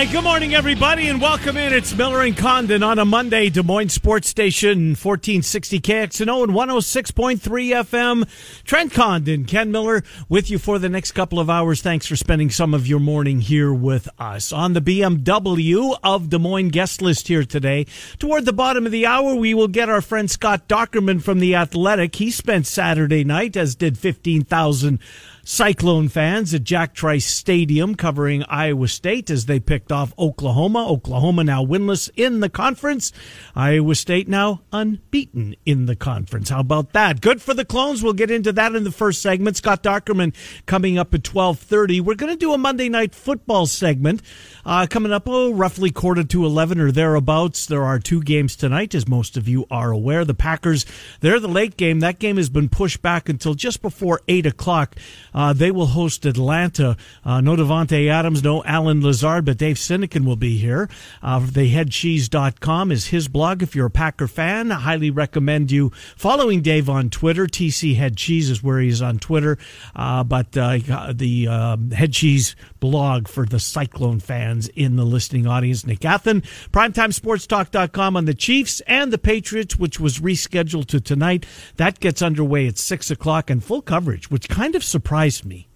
Right, good morning, everybody, and welcome in. It's Miller and Condon on a Monday, Des Moines Sports Station, 1460 KXNO and 106.3 FM. Trent Condon, Ken Miller with you for the next couple of hours. Thanks for spending some of your morning here with us. On the BMW of Des Moines guest list here today, toward the bottom of the hour, we will get our friend Scott Dochterman from The Athletic. He spent Saturday night, as did 15,000 Cyclone fans at Jack Trice Stadium covering Iowa State as they picked off Oklahoma. Oklahoma now winless in the conference. Iowa State now unbeaten in the conference. How about that? Good for the clones. We'll get into that in the first segment. Scott Dochterman coming up at 1230. We're going to do a Monday night football segment uh, coming up, oh, roughly quarter to 11 or thereabouts. There are two games tonight, as most of you are aware. The Packers, they're the late game. That game has been pushed back until just before 8 o'clock. Uh, they will host Atlanta. Uh, no Davante Adams, no Allen Lazard, but Dave Sinekin will be here. Uh, theheadcheese.com is his blog. If you're a Packer fan, I highly recommend you following Dave on Twitter. TC Head Cheese is where he is on Twitter. Uh, but uh, the uh, Head Cheese blog for the Cyclone fans in the listening audience. Nick Athan, primetimesportstalk.com on the Chiefs and the Patriots, which was rescheduled to tonight. That gets underway at 6 o'clock and full coverage, which kind of surprised me.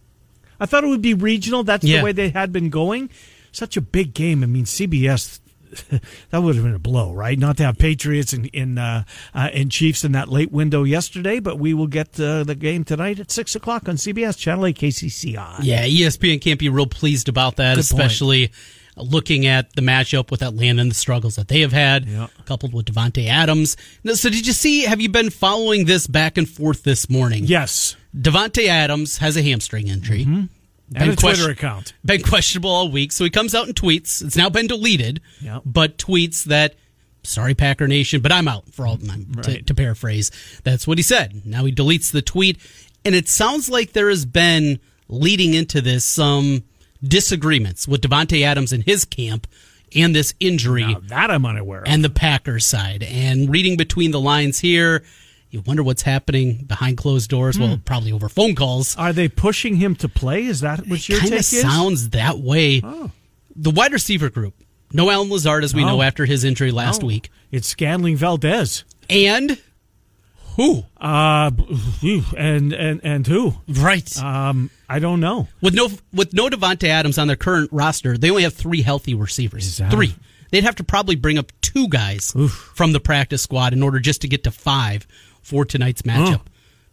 I thought it would be regional. That's Yeah. the way they had been going. Such a big game. I mean, CBS. that would have been a blow, right? Not to have Patriots and in uh, uh, and Chiefs in that late window yesterday, but we will get uh, the game tonight at six o'clock on CBS Channel Eight KCCI. Yeah, ESPN can't be real pleased about that, Good especially looking at the matchup with Atlanta and the struggles that they have had, Yeah. coupled with Davante Adams. Now, So, did you see? Have you been following this back and forth this morning? Yes, Davante Adams has a hamstring injury. Mm-hmm. and Been a Twitter question- account. Been questionable all week, so he comes out and tweets. It's now been deleted, Yep. but tweets that. Sorry, Packer Nation, but I'm out for all to, Right. to paraphrase. That's what he said. Now he deletes the tweet, and it sounds like there has been leading into this some disagreements with Davante Adams and his camp and this injury Now that I'm unaware of. and the Packers side. And reading between the lines here, you wonder what's happening behind closed doors. Hmm. Well, probably over phone calls. Are they pushing him to play? Is that what your Kind take of is? sounds that way. The wide receiver group. No Allen Lazard, as we No. know after his injury last No. week. It's Scantling Valdes. And who? Uh, and and and who? Right. Um, I don't know. with no with no Davante Adams on their current roster, they only have three healthy receivers. That- Three. They'd have to probably bring up two guys from the practice squad in order just to get to five for tonight's matchup.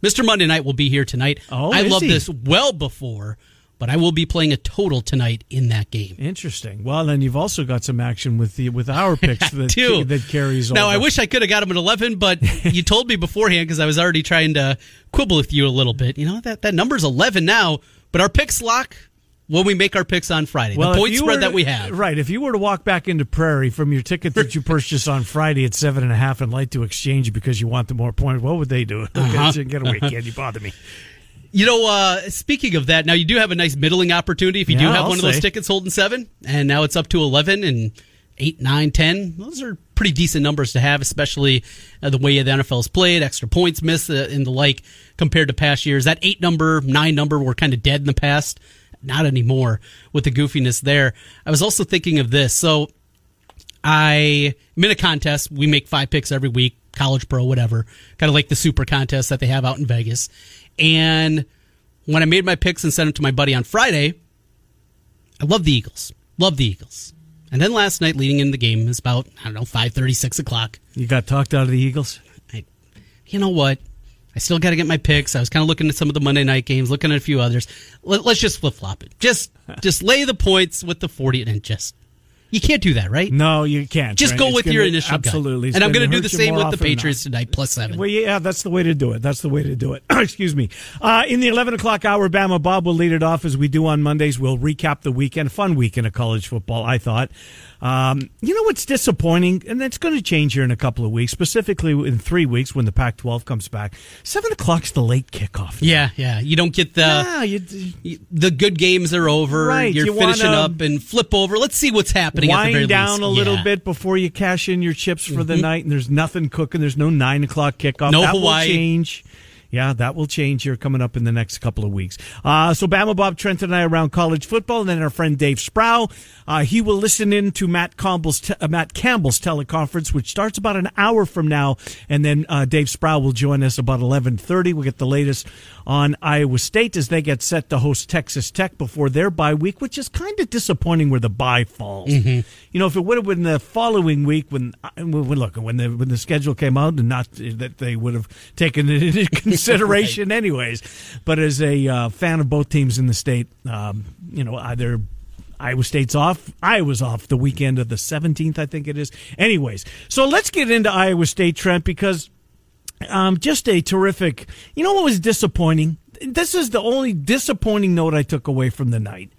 Mr. Monday Night will be here tonight. Oh, I love he? this well before, but I will be playing a total tonight in that game. Interesting. Well, then you've also got some action with the with our picks that Two. that carries. Now, over. I wish I could have got him at 11, but you told me beforehand because I was already trying to quibble with you a little bit. You know, that, that number's 11 now, but our picks lock when we make our picks on Friday. Well, the point spread that we have. Right. If you were to walk back into Prairie from your ticket that you purchased on Friday at seven and a half and like to exchange because you want the more points, what would they do? Uh-huh. Get, get away, kid. You bother me. You know, uh, speaking of that, now you do have a nice middling opportunity if you do have I'll one of those tickets holding seven, and now it's up to 11 and 8, 9, 10. Those are pretty decent numbers to have, especially uh, the way the NFL's played, extra points missed, uh, and the like compared to past years. That 8 number, 9 number were kind of dead in the past. Not anymore with the goofiness there. I was also thinking of this. So I am in a contest. We make five picks every week, college pro, whatever. Kind of like the super contest that they have out in Vegas. And when I made my picks and sent them to my buddy on Friday, I love the Eagles. Love the Eagles. And then last night, leading in the game, is about I don't know five thirty, six o'clock. You got talked out of the Eagles. I, you know what? I still got to get my picks. I was kind of looking at some of the Monday night games, looking at a few others. Let, us just flip flop it. Just just lay the points with the forty, and just you can't do that, right? No, you can't. Just Trent. go It's with gonna- your initial gut. Absolutely. It's and I'm gonna do the same with the often than not. Patriots tonight, plus seven. Well, yeah, that's the way to do it. That's the way to do it. Excuse me. Uh, in the 11 o'clock hour, Bama Bob will lead it off as we do on Mondays. We'll recap the weekend. Fun weekend of college football, I thought. Um, you know what's disappointing, and that's going to change here in a couple of weeks, specifically in three weeks when the Pac-12 comes back. Seven o'clock's the late kickoff. Yeah, yeah. You don't get the Yeah, you, the good games are over. Right, You're you finishing up and flip over. Let's see what's happening. at the very wind down least. a little Yeah. Mm-hmm. bit before you cash in your chips for the night, and there's nothing cooking. There's no nine o'clock kickoff. No that Hawaii. will change. Yeah, that will change here coming up in the next couple of weeks. Uh, so Bama Bob Trent and I around college football, and then our friend Dave Sproul. Uh, he will listen in to Matt Campbell's te- uh, Matt Campbell's teleconference, which starts about an hour from now, and then uh, Dave Sproul will join us about eleven thirty. We'll get the latest on Iowa State as they get set to host Texas Tech before their bye week, which is kind of disappointing where the bye falls. You know, if it would have been the following week when, when look when the when the schedule came out, and not that they would have taken it into consideration anyways. But as a uh, fan of both teams in the state, um, you know, either. Iowa State's off. Iowa's off the weekend of the 17th, I think it is. Anyways, so let's get into Iowa State, Trent, because um, just a terrific. You know what was disappointing? This is the only disappointing note I took away from the night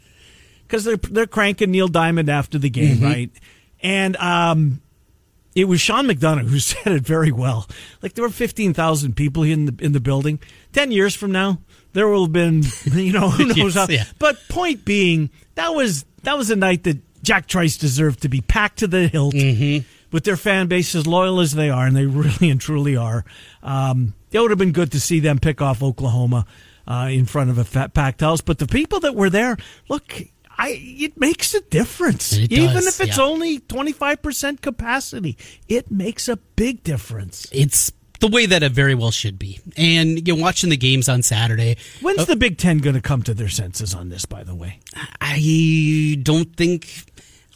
because they're they're cranking Neil Diamond after the game, right? And um, it was Sean McDonough who said it very well. Like there were fifteen thousand people in the in the building. Ten years from now, there will have been you know who knows Yes, how. yeah. But point being, that was that was a night that Jack Trice deserved to be packed to the hilt with their fan base as loyal as they are, and they really and truly are. Um, it would have been good to see them pick off Oklahoma uh, in front of a fat, packed house. But the people that were there, look, I it makes a difference. It Even does, if it's yeah. only twenty five percent capacity, it makes a big difference. It's the way that it very well should be. And you know, watching the games on Saturday, When's the Big Ten going to come to their senses on this? By the way, I don't think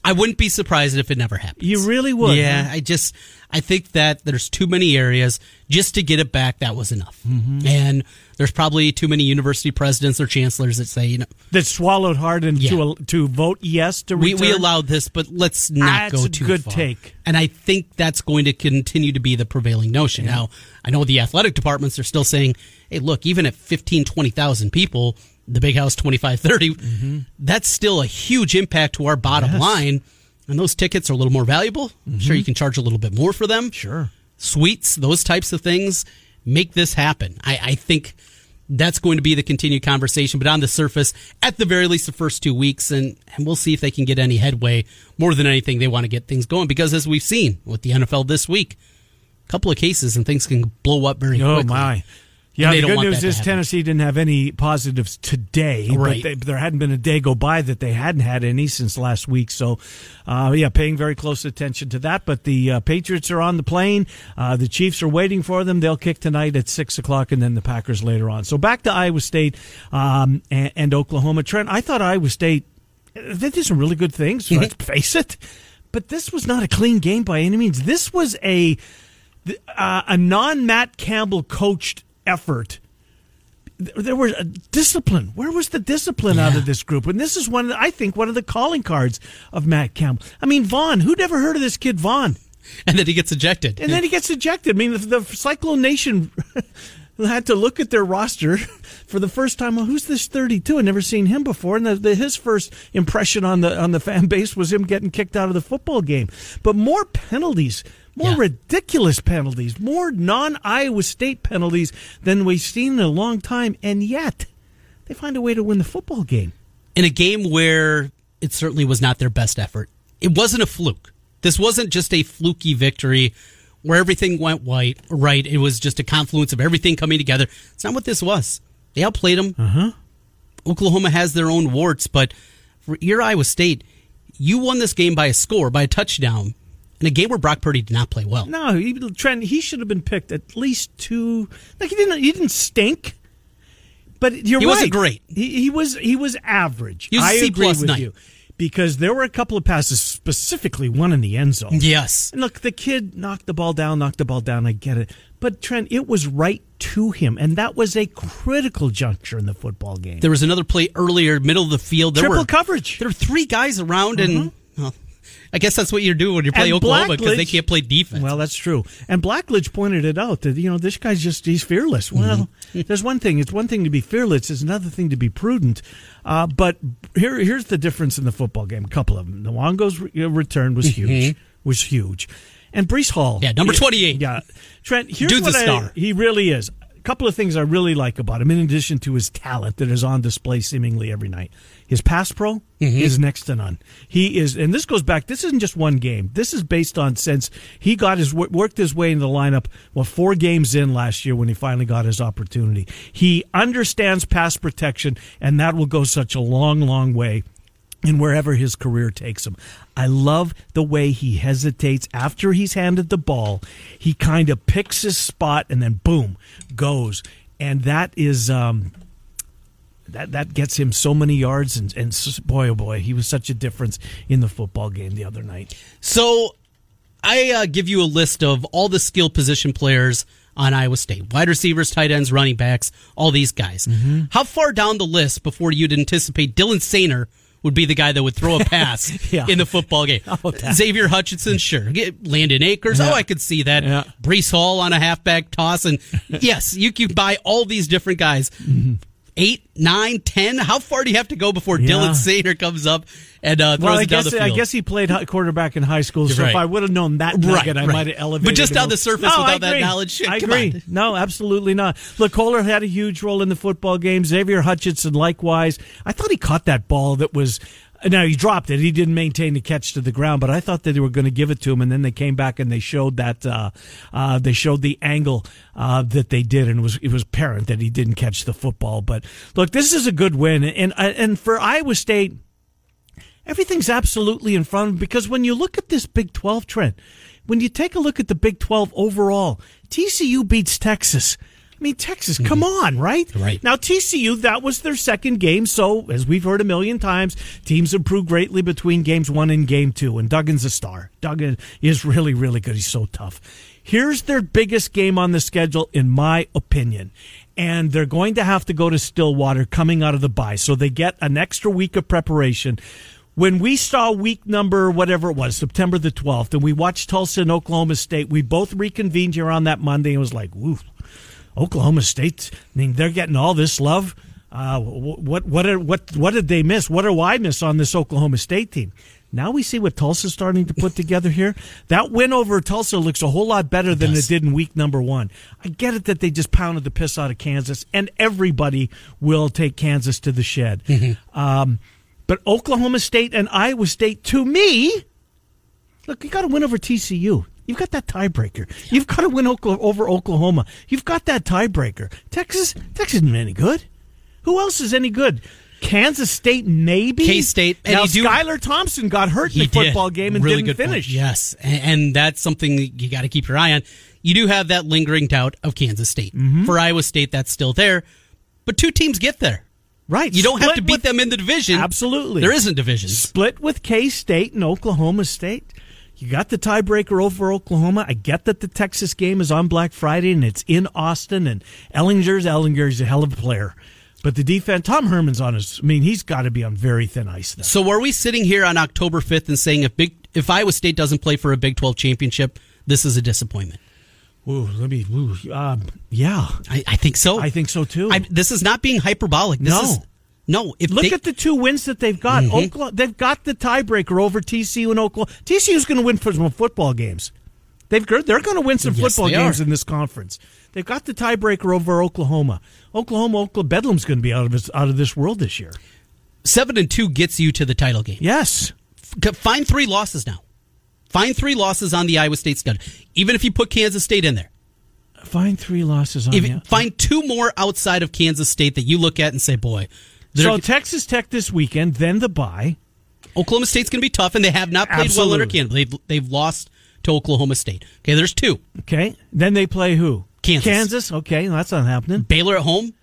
I wouldn't be surprised if it never happens. you really would. Yeah, huh? I just I think that there's too many areas just to get it back. That was enough, mm-hmm. and there's probably too many university presidents or chancellors that say, you know, that swallowed hard and Yeah. to to vote yes to we, return. we allowed this, but let's not That's go a too good far. take. And I think that's going to continue to be the prevailing notion. Now, I know the athletic departments are still saying, hey, look, even at 15, 20,000 people, the big house 25, 30, that's still a huge impact to our bottom Mm-hmm. Yes. Mm-hmm. line. And those tickets are a little more valuable. I'm sure you can charge a little bit more for them. Sure. Suites, those types of things make this happen. I, I think that's going to be the continued conversation. But on the surface, at the very least, the first two weeks, and, and we'll see if they can get any headway. More than anything, they want to get things going because, as we've seen with the NFL this week, a couple of cases and things can blow up very Oh quickly. my. Yeah, the good news is. Tennessee didn't have any positives today. Right. But they, there hadn't been a day go by that they hadn't had any since last week. So, uh, yeah, paying very close attention to that. But the uh, Patriots are on the plane. Uh, the Chiefs are waiting for them. They'll kick tonight at 6 o'clock, and then the Packers later on. So back to Iowa State um, and, and Oklahoma. Trent, I thought Iowa State, they did some really good things, let's face it. But this was not a clean game by any means. This was a uh, a non Matt Campbell coached effort. There was a discipline. Where was the discipline out of this group? And this is one, I think, one of the calling cards of Matt Campbell. I mean, Vaughn. Who'd ever heard of this kid, Vaughn? And then he gets ejected. And then he gets ejected. I mean, the, the Cyclone Nation had to look at their roster for the first time. Well, who's this 32? I've never seen him before. And the, the, his first impression on the on the fan base was him getting kicked out of the football game. But more penalties, more Yeah. ridiculous penalties, more non Iowa State penalties than we've seen in a long time. And yet, they find a way to win the football game. in a game where it certainly was not their best effort. It wasn't a fluke. This wasn't just a fluky victory where everything went white, right. It was just a confluence of everything coming together. It's not what this was. They outplayed them. Uh-huh. Oklahoma has their own warts, but for your Iowa State, you won this game by a score, by a touchdown, in a game where Brock Purdy did not play well. No, he, Trent. He should have been picked at least two. Like he didn't. He didn't stink. But you're He right. wasn't great. He, he was. He was average. He was I agree with night. you because there were a couple of passes, specifically one in the end zone. Yes. And look, the kid knocked the ball down, knocked the ball down. I get it. But Trent, it was right to him, and that was a critical juncture in the football game. There was another play earlier, middle of the field. There Triple were, coverage. There were three guys around, and well, I guess that's what you're doing when you play And Oklahoma because they can't play defense. Well, that's true. And Blackledge pointed it out that you know this guy's just he's fearless. Well, there's one thing. It's one thing to be fearless. It's another thing to be prudent. Uh, but here, here's the difference in the football game. A couple of them. Nwangwu's re- uh, return was huge. Was huge. And Breece Hall. Yeah, number 28. Yeah, Trent. Here's Dude's a what I- star. he really is. Couple of things I really like about him, in addition to his talent that is on display seemingly every night. His pass pro Mm-hmm. is next to none. He is, and this goes back. This isn't just one game. This is based on since he got his worked his way into the lineup. Well, four games in last year when he finally got his opportunity. He understands pass protection, and that will go such a long, long way in wherever his career takes him. I love the way he hesitates after he's handed the ball. He kind of picks his spot and then boom goes, and that is um, that that gets him so many yards. And, and boy, oh boy, he was such a difference in the football game the other night. So I uh, give you a list of all the skill position players on Iowa State wide receivers, tight ends, running backs, all these guys. Mm-hmm. How far down the list before you'd anticipate Dylan Soehner would be the guy that would throw a pass Yeah. in the football game? That? Xavier Hutchinson, sure. Landen Akers, oh, Yeah. oh, I could see that. Yeah. Breece Hall on a halfback toss. And yes, you could buy all these different guys. Mm-hmm. Eight, nine, ten. How far do you have to go before Yeah. Dylan Soehner comes up and uh, throws Well, I it down guess the field? I guess he played quarterback in high school, so Right. if I would have known that Right, nugget, I right. might have elevated. But just on the surface No, without that knowledge, I come agree. on. No, absolutely not. Look, Kolar had a huge role in the football game. Xavier Hutchinson, likewise. I thought he caught that ball that was. Now he dropped it. He didn't maintain the catch to the ground, but I thought that they were going to give it to him, and then they came back and they showed that uh, uh, they showed the angle uh, that they did, and it was it was apparent that he didn't catch the football. But look, this is a good win, and and for Iowa State, everything's absolutely in front of them because when you look at this Big 12 trend, when you take a look at the Big 12 overall, TCU beats Texas. I mean, Texas, mm-hmm. come on, right? Right. Now, TCU, that was their second game. So, as we've heard a million times, teams improve greatly between games one and game two. And Duggan's a star. Duggan is really, really good. He's so tough. Here's their biggest game on the schedule, in my opinion. And they're going to have to go to Stillwater coming out of the bye. So they get an extra week of preparation. When we saw week number, whatever it was, September the 12th, and we watched Tulsa and Oklahoma State, we both reconvened here on that Monday and was like, woo, Oklahoma State, I mean, they're getting all this love. Uh, what what are, what what did they miss? What do I miss on this Oklahoma State team? Now we see what Tulsa's starting to put together here. That win over Tulsa looks a whole lot better than it, did in week number one. I get it that they just pounded the piss out of Kansas, and everybody will take Kansas to the shed. Um, but Oklahoma State and Iowa State, to me, Look, you got to win over TCU. You've got that tiebreaker. You've got to win Okla- over Oklahoma. You've got that tiebreaker. Texas, Texas isn't any good. Who else is any good? Kansas State, maybe. K-State, and Now do- Skylar Thompson got hurt in He the football did. game and really didn't good point. finish. Yes, and, and that's something that you got to keep your eye on. You do have that lingering doubt of Kansas State. Mm-hmm. For Iowa State, that's still there, but two teams get there. Right. You don't have to beat with- them in the division. Absolutely. there isn't division. Split with K State and Oklahoma State. You got the tiebreaker over Oklahoma. I get that the Texas game is on Black Friday and it's in Austin and Ehlinger's Ehlinger's a hell of a player. But the defense, Tom Herman's on his. I mean, he's got to be on very thin ice. Now. So are we sitting here on October fifth and saying if big if Iowa State doesn't play for a Big Twelve championship, this is a disappointment? Ooh, let me. Ooh, um, yeah, I, I think so. I think so too. I, this is not being hyperbolic. This No. is, no. If Look they, at the two wins that they've got. Mm-hmm. Oklahoma, they've got the tiebreaker over TCU and Oklahoma. TCU's going to win for some football games. They've they're going to win some Yes, football games are. in this conference. They've got the tiebreaker over Oklahoma. Oklahoma, Oklahoma Bedlam's going to be out of his, out of this world this year. seven and two gets you to the title game. Yes, F- Find three losses now. Find three losses on the Iowa State schedule. Even if you put Kansas State in there. find three losses on If, the. Find two more outside of Kansas State that you look at and say, boy, they're- So Texas Tech this weekend, then the bye. Oklahoma State's going to be tough, and they have not played well under Absolutely. Kansas. They've, they've lost to Oklahoma State. Okay, there's two. Okay, then they play who? Kansas. Kansas. Okay, that's not happening. Baylor at home.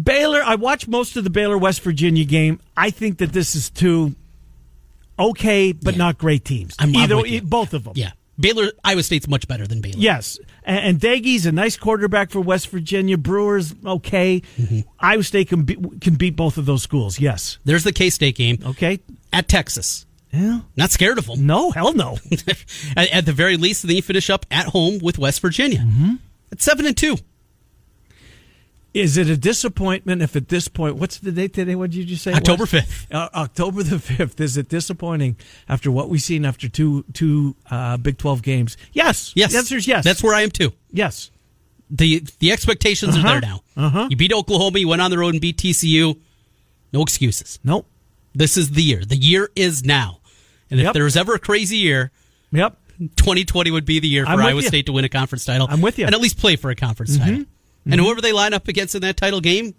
Baylor, I watched most of the Baylor West Virginia game. I think that this is two okay, but Yeah. not great teams. I'm- Either both of them. Yeah. Baylor, Iowa State's much better than Baylor. Yes, and, and Doege's a nice quarterback for West Virginia. Brewers okay. Iowa State can be, can beat both of those schools. Yes. There's the K State game Okay. at Texas. Yeah. Not scared of them. No, hell no. at, at the very least, then you finish up at home with West Virginia. Mm-hmm. At seven and two. Is it a disappointment if at this point, what's the date today? What did you just say? October 5th. Uh, October the 5th. Is it disappointing after what we've seen after two two uh, Big 12 games? Yes. Yes. The answer is yes. That's where I am too. yes. The the expectations Uh-huh. are there now. Uh-huh. You beat Oklahoma, you went on the road and beat TCU. No excuses. Nope. This is the year. The year is now. And if Yep. there was ever a crazy year, Yep. 2020 would be the year for Iowa you. State to win a conference title. I'm with you. And at least play for a conference title. And whoever they line up against in that title game,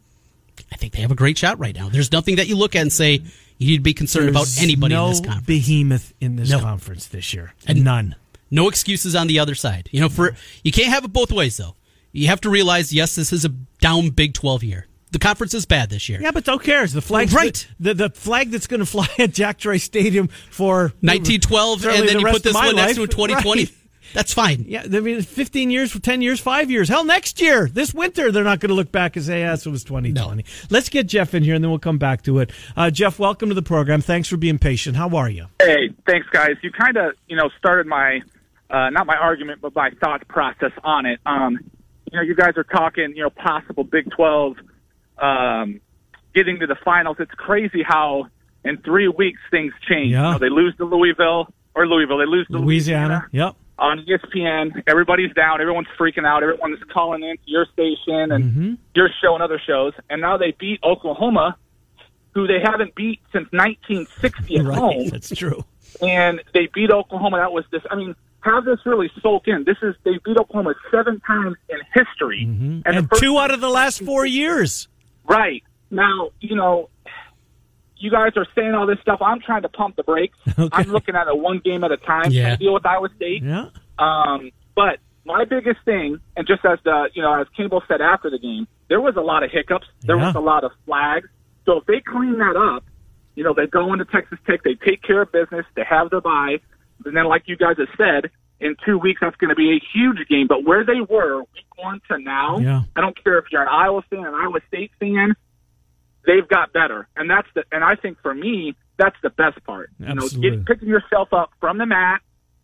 I think they have a great shot right now. There's nothing that you look at and say you need to be concerned about anybody no in this conference. behemoth in this No. conference this year. And- None. No excuses on the other side. You know, for you can't have it both ways though. You have to realize, yes, this is a down Big 12 year. The conference is bad this year. Yeah, but who cares? The flag, Right. The, the flag that's going to fly at Jack Trice Stadium for 1912, and then the you put this one next to a 2020. Right. That's fine. Yeah, I mean, 15 years, for 10 years, five years. Hell, next year, this winter, they're not going to look back and say, yes, it was 2020. Let's get Jeff in here and then we'll come back to it. Uh, Jeff, welcome to the program. Thanks for being patient. How are you? Hey, thanks, guys. You kind of, you know, started my, uh, not my argument, but my thought process on it. Um, you know, you guys are talking, you know, possible Big 12 um, getting to the finals. It's crazy how in three weeks things change. Yeah. You know, they lose to Louisville, or Louisville, they lose to Louisiana. Yep. On ESPN. Everybody's down. Everyone's freaking out. Everyone's calling in to your station and Mm-hmm. your show and other shows. And now they beat Oklahoma, who they haven't beat since 1960 at home That's true. and they beat Oklahoma. That was this. I mean, have this really soak in. This is they beat Oklahoma seven times in history, And, the first- two out of the last four years. right now. You know, you guys are saying all this stuff. I'm trying to pump the brakes. I'm looking at it one game at a time. Yeah. To deal with Iowa State. Yeah. Um, but my biggest thing, and just as the you know, as Campbell said after the game, there was a lot of hiccups. There Yeah. was a lot of flags. So if they clean that up, you know, they go into Texas Tech, they take care of business, they have their bye, and then like you guys have said, in two weeks that's going to be a huge game. But where they were week one to now, Yeah. I don't care if you're an Iowa fan, an Iowa State fan, they've got better, and that's the. And I think for me, that's the best part. You know, Absolutely. get, picking yourself up from the mat,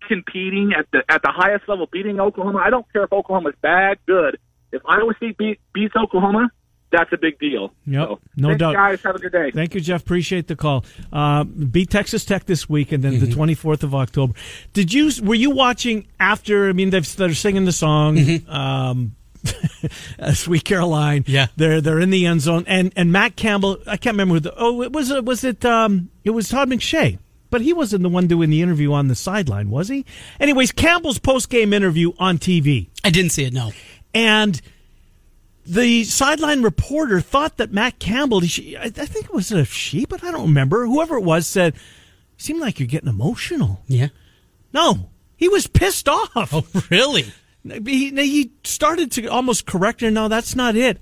competing at the at the highest level, beating Oklahoma. I don't care if Oklahoma's bad, good. If Iowa State beat, beats Oklahoma, that's a big deal. Yep, So, no thanks, doubt. Guys, have a good day. Thank you, Jeff. Appreciate the call. Uh, beat Texas Tech this week, and then the Mm-hmm. 24th of October. Did you? Were you watching after? I mean, they've, they're singing the song. Um, uh, Sweet Caroline. Yeah. they're they're in the end zone, and and Matt Campbell. I can't remember. Who the, oh, it was was it? Um, it was Todd McShay. But he wasn't the one doing the interview on the sideline, was he? Anyways, Campbell's post game interview on TV. I didn't see it, no. And the sideline reporter thought that Matt Campbell, he- I I think it was a she, but I don't remember. Whoever it was said, seemed like you're getting emotional. Yeah. No, he was pissed off. Oh, really? He, he started to almost correct her. No, that's not it.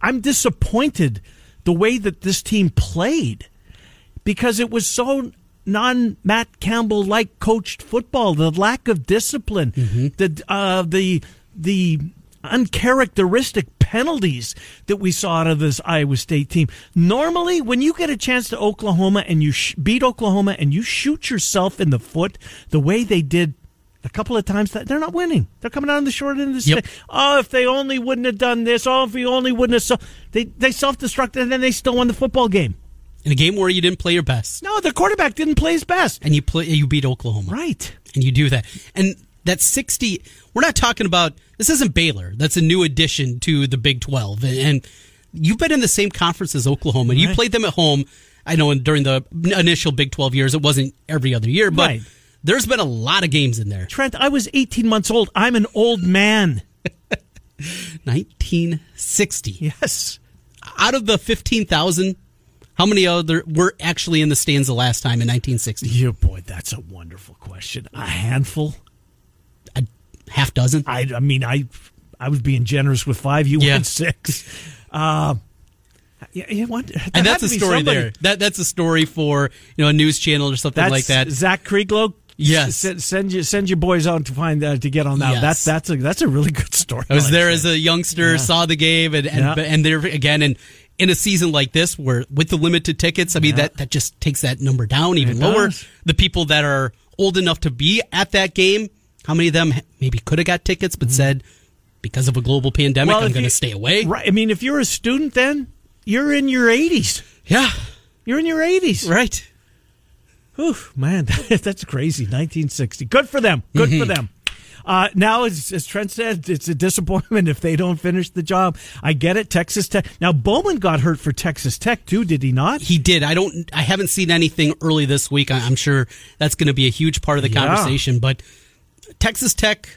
I'm disappointed the way that this team played because it was so non Matt Campbell like coached football. The lack of discipline, the uh, the the uncharacteristic penalties that we saw out of this Iowa State team. Normally, when you get a chance to Oklahoma and you sh- beat Oklahoma and you shoot yourself in the foot the way they did a couple of times that they're not winning. They're coming out on the short end of the Yep. stick. Oh, if they only wouldn't have done this. Oh, if we only wouldn't have. So they they self destructed and then they still won the football game. In a game where you didn't play your best, No, the quarterback didn't play his best. and you play, you beat Oklahoma, Right. and you do that, and that sixty. We're not talking about this. Isn't Baylor? That's a new addition to the Big Twelve, and, and you've been in the same conference as Oklahoma. and You played them at home. I know during the initial Big Twelve years, it wasn't every other year, but Right. There's been a lot of games in there. Trent, I was 18 months old. I'm an old man. 1960. Yes. Out of the 15,000, how many other were actually in the stands the last time in 1960? Yeah, boy, that's a wonderful question. A handful. A half dozen. I, I mean, I, I was being generous with five. You Yeah. went six. Uh, yeah, yeah, what, there and that's a story somebody. there. That that's a story for you know a news channel or something That's like that. Zach Krieglow. Yes. send, send you send your boys out to find uh, to get on that. Yes. That's that's a that's a really good story. I was like there that. as a youngster, Yeah. saw the game, and and, Yeah. and there again, and in a season like this, where with the limited tickets, I mean that that just takes that number down even lower. The people that are old enough to be at that game, how many of them maybe could have got tickets but said because of a global pandemic, I'm going to stay away. Right. I mean, if you're a student, then you're in your 80s. Yeah, You're in your 80s. right. Whew, man, that's crazy. 1960. Good for them. Good for them. Uh, now, as, as Trent said, it's a disappointment if they don't finish the job. I get it. Texas Tech. Now, Bowman got hurt for Texas Tech too, did he not? He did. I don't. I haven't seen anything early this week. I- I'm sure that's going to be a huge part of the Yeah. conversation. But Texas Tech,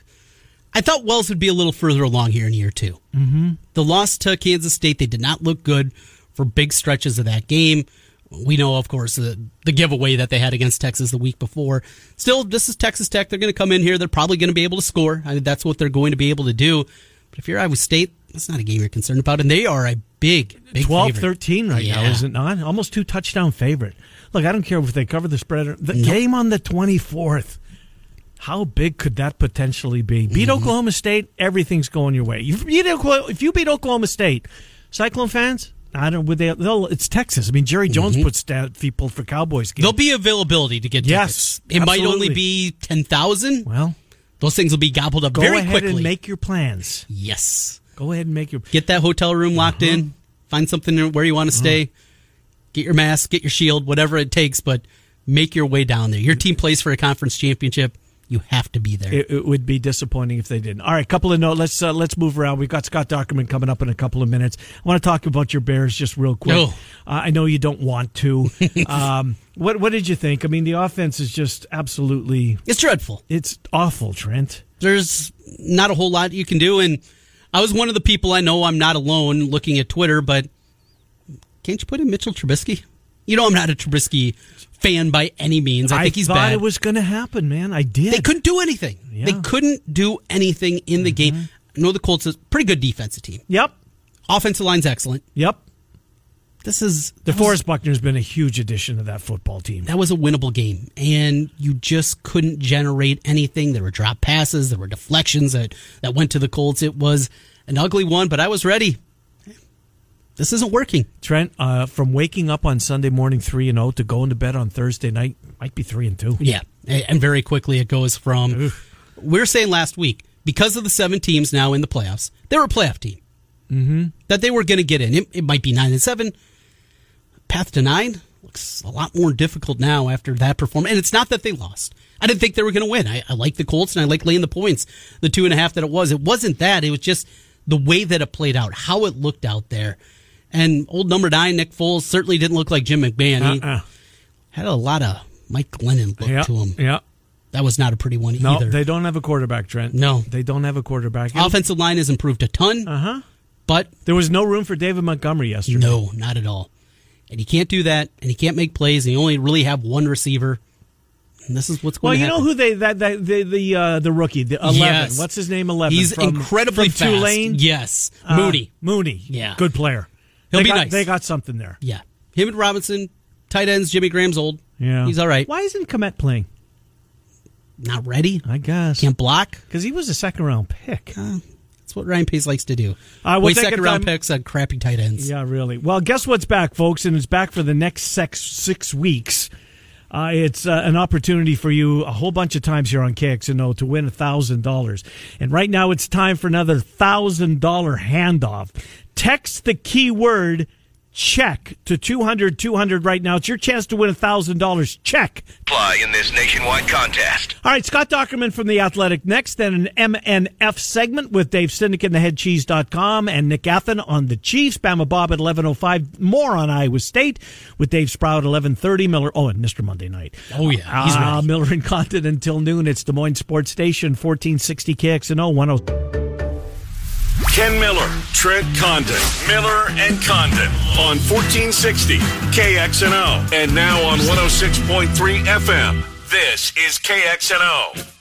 I thought Wells would be a little further along here in year 2 Mm-hmm. The loss to Kansas State, they did not look good for big stretches of that game. We know, of course, the, the giveaway that they had against Texas the week before. Still, this is Texas Tech. They're going to come in here. They're probably going to be able to score. I mean, that's what they're going to be able to do. But if you're Iowa State, that's not a game you're concerned about. And they are a big, big 12 favorite. 13 right now, is it not? Almost two touchdown favorite. Look, I don't care if they cover the spread. or- The game on the 24th. How big could that potentially be? Beat Mm-hmm. Oklahoma State, everything's going your way. You beat if you beat Oklahoma State, Cyclone fans, I don't. Would they? They'll, it's Texas. I mean, Jerry Jones puts stat people for Cowboys games. There'll be availability to get Yes, tickets. It might only be 10,000. well, Those things will be gobbled up go very ahead quickly. and make your plans. yes. Go ahead and make your. Get that hotel room locked Uh-huh. in. Find something where you want to stay. Get your mask, get your shield, whatever it takes, but make your way down there. Your team plays for a conference championship. You have to be there. It, it would be disappointing if they didn't. All right, couple of notes. Let's uh, let's move around. We've got Scott Dochterman coming up in a couple of minutes. I want to talk about your Bears just real quick. No. Uh, I know you don't want to. um, what what did you think? I mean, the offense is just absolutely it's dreadful. it's awful, Trent. there's not a whole lot you can do. And I was one of the people I know I'm not alone looking at Twitter, but can't you put in Mitchell Trubisky? You know I'm not a Trubisky fan by any means. I think he's thought bad. it was going to happen, man. I did. they couldn't do anything. Yeah. They couldn't do anything in the Mm-hmm. game. I know the Colts is a pretty good defensive team. Yep. Offensive line's excellent. Yep. This is DeForest Buckner's been a huge addition to that football team. that was a winnable game, and you just couldn't generate anything. There were drop passes, there were deflections that, that went to the Colts. It was an ugly one, but I was ready. This isn't working. Trent, uh, from waking up on Sunday morning three and zero to going to bed on Thursday night, might be three and two. Yeah, and very quickly it goes from. we are saying last week because of the seven teams now in the playoffs, they were a playoff team. Mm-hmm. That they were going to get in. It, it might be nine and seven. Path to nine looks a lot more difficult now after that performance. And it's not that they lost. I didn't think they were going to win. I, I like the Colts and I like laying the points, the two and a half that it was. It wasn't that. It was just the way that it played out, how it looked out there. And old number nine, Nick Foles, certainly didn't look like Jim McMahon. He Uh-uh. had a lot of Mike Glennon look Yeah. to him. Yeah. That was not a pretty one No, either. they don't have a quarterback, Trent. No. They don't have a quarterback. Offensive line has improved a ton, Uh huh. but There was no room for David Montgomery yesterday. no, not at all. And he can't do that, and he can't make plays, and you only really have one receiver. And this is what's going. On. Well, you know happen. who they that, that the the uh, the rookie the eleven. Yes. What's his name? Eleven. He's from, incredibly from fast. Tulane. Yes, Uh, Mooney. Mooney. Yeah. Good player. He'll they be got, nice. They got something there. Yeah, him and Robinson, tight ends. Jimmy Graham's old. Yeah. he's all right. Why isn't Kmet playing? Not ready. I guess Can't block. because he was a second round pick. That's what Ryan Pace likes to do. Uh, we'll Waste second round time- picks on crappy tight ends. Yeah, really. Well, guess what's back, folks, and it's back for the next six six weeks. Uh, it's uh, an opportunity for you a whole bunch of times here on KXNO to win thousand dollars, and right now it's time for another thousand dollar handoff. Text the keyword check to 200 200 right now. It's your chance to win thousand dollars. Check. Apply in this nationwide contest. All right, Scott Dochterman from The Athletic next, then an MNF segment with Dave Stinick and theheadcheese.com and Nick Athan on the Chiefs, Bama Bob at 11.05, more on Iowa State with Dave Sproul at 11.30, Miller, oh, and Mr. Monday Night. Oh, yeah, he's ah, ready. Miller and Condon until noon. It's Des Moines Sports Station, 1460 KXNO, 10. Ken Miller, Trent Condon, Miller and Condon on 1460 KXNO and now on 106.3 FM. This is KXNO.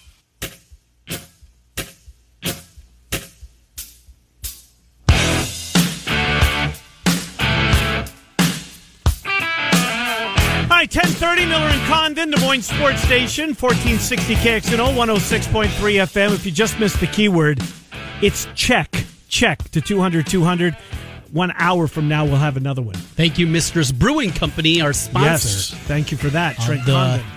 Right, 1030 Miller and Condon, Des Moines Sports Station, 1460 KXNO, 106.3 FM. If you just missed the keyword, it's check. Check to 200 200. one hour from now, we'll have another one. Thank you, Mistress Brewing Company, our sponsor. Yes, thank you for that, Trent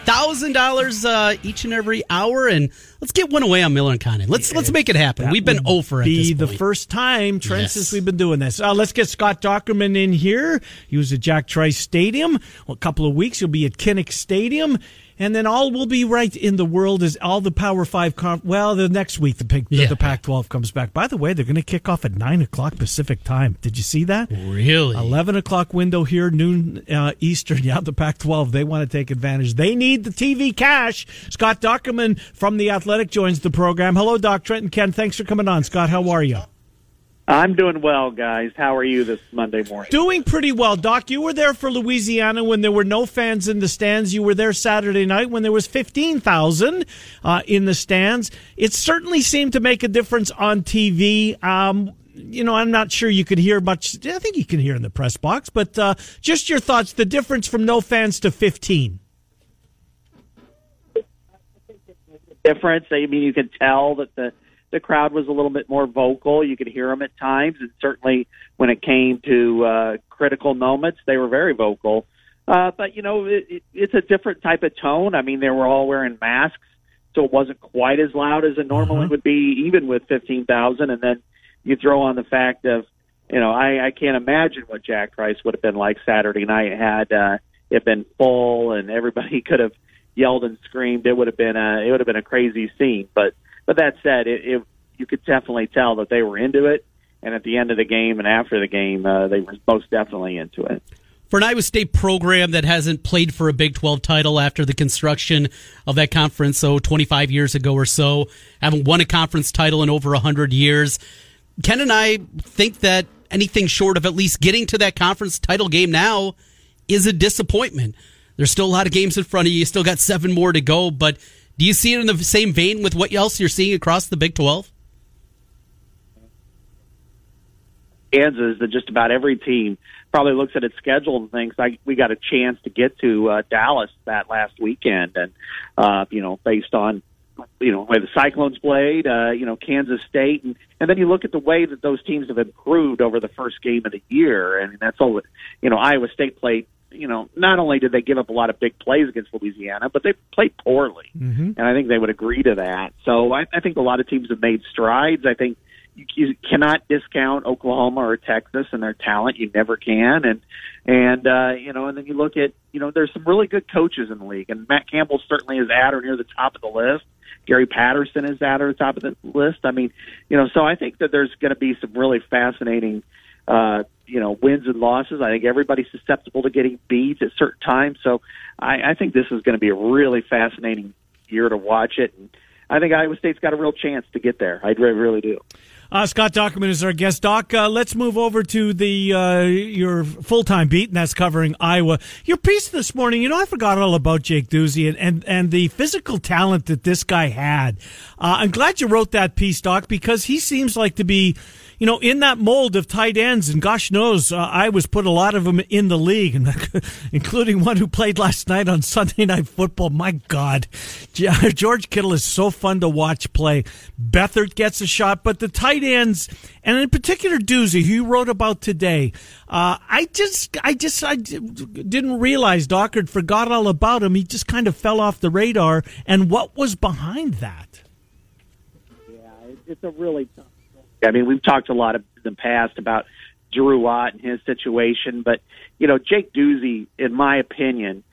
thousand dollars uh, each and every hour, and let's get one away on Miller and Condon. Let's let's make it happen. That We've been over at Be this the first time, Trent, Yes. since we've been doing this. Uh, let's get Scott Dochterman in here. He was at Jack Trice Stadium. Well, a couple of weeks, he'll be at Kinnick Stadium. And then all will be right in the world is all the Power Five. Well, the next week the, Pig- Yeah. the Pac-12 comes back. By the way, they're going to kick off at nine o'clock Pacific time. Did you see that? Really? 11 o'clock window here, noon uh, Eastern. Yeah, the Pac 12. They want to take advantage. They need the TV cash. Scott Dochterman from The Athletic joins the program. Hello, Doc Trent and Ken. Thanks for coming on. Scott, how are you? I'm doing well, guys. How are you this Monday morning? Doing pretty well, Doc. You were there for Louisiana when there were no fans in the stands. You were there Saturday night when there was 15,000 uh, in the stands. It certainly seemed to make a difference on TV. Um, you know, I'm not sure you could hear much. I think you can hear in the press box, but uh, just your thoughts, the difference from no fans to 15. Difference. I mean, you could tell that the the crowd was a little bit more vocal. You could hear them at times, and certainly when it came to uh, critical moments, they were very vocal. Uh, but you know, it, it, it's a different type of tone. I mean, they were all wearing masks, so it wasn't quite as loud as it normally would be, even with fifteen thousand. And then you throw on the fact of, you know, I, I can't imagine what Jack Trice would have been like Saturday night had uh, it been full and everybody could have yelled and screamed. It would have been a it would have been a crazy scene. But but that said, it, it you could definitely tell that they were into it. And at the end of the game and after the game, uh, they were most definitely into it. For an Iowa State program that hasn't played for a Big 12 title after the construction of that conference, so 25 years ago or so, haven't won a conference title in over 100 years, Ken and I think that anything short of at least getting to that conference title game now is a disappointment. There's still a lot of games in front of you. You still got seven more to go, but do you see it in the same vein with what else you're seeing across the Big 12? Kansas that just about every team probably looks at its schedule and thinks like we got a chance to get to uh, Dallas that last weekend, and uh, you know based on you know where the Cyclones played, uh, you know Kansas State, and and then you look at the way that those teams have improved over the first game of the year, and that's all. You know Iowa State played. You know, not only did they give up a lot of big plays against Louisiana, but they played poorly, mm-hmm. and I think they would agree to that. So I, I think a lot of teams have made strides. I think you, you cannot discount Oklahoma or Texas and their talent. You never can. And and uh, you know, and then you look at you know, there's some really good coaches in the league, and Matt Campbell certainly is at or near the top of the list. Gary Patterson is at or the top of the list. I mean, you know, so I think that there's going to be some really fascinating. Uh, you know, wins and losses. I think everybody's susceptible to getting beat at certain times. So I, I think this is going to be a really fascinating year to watch it. And I think Iowa State's got a real chance to get there. I really, do. Uh, Scott Dochterman is our guest. Doc, uh, let's move over to the uh, your full time beat, and that's covering Iowa. Your piece this morning, you know, I forgot all about Jake Duzey and, and, and the physical talent that this guy had. Uh, I'm glad you wrote that piece, Doc, because he seems like to be, you know, in that mold of tight ends, and gosh knows, uh, was put a lot of them in the league, including one who played last night on Sunday Night Football. My God, George Kittle is so fun to watch play. Beathard gets a shot, but the tight ends, and in particular Duzey, who you wrote about today, uh, I just, I just, I didn't realize Dockard forgot all about him. He just kind of fell off the radar, and what was behind that? Yeah, it's a really tough. I mean, we've talked a lot in the past about Drew Ott and his situation, but you know, Jake Duzey, in my opinion,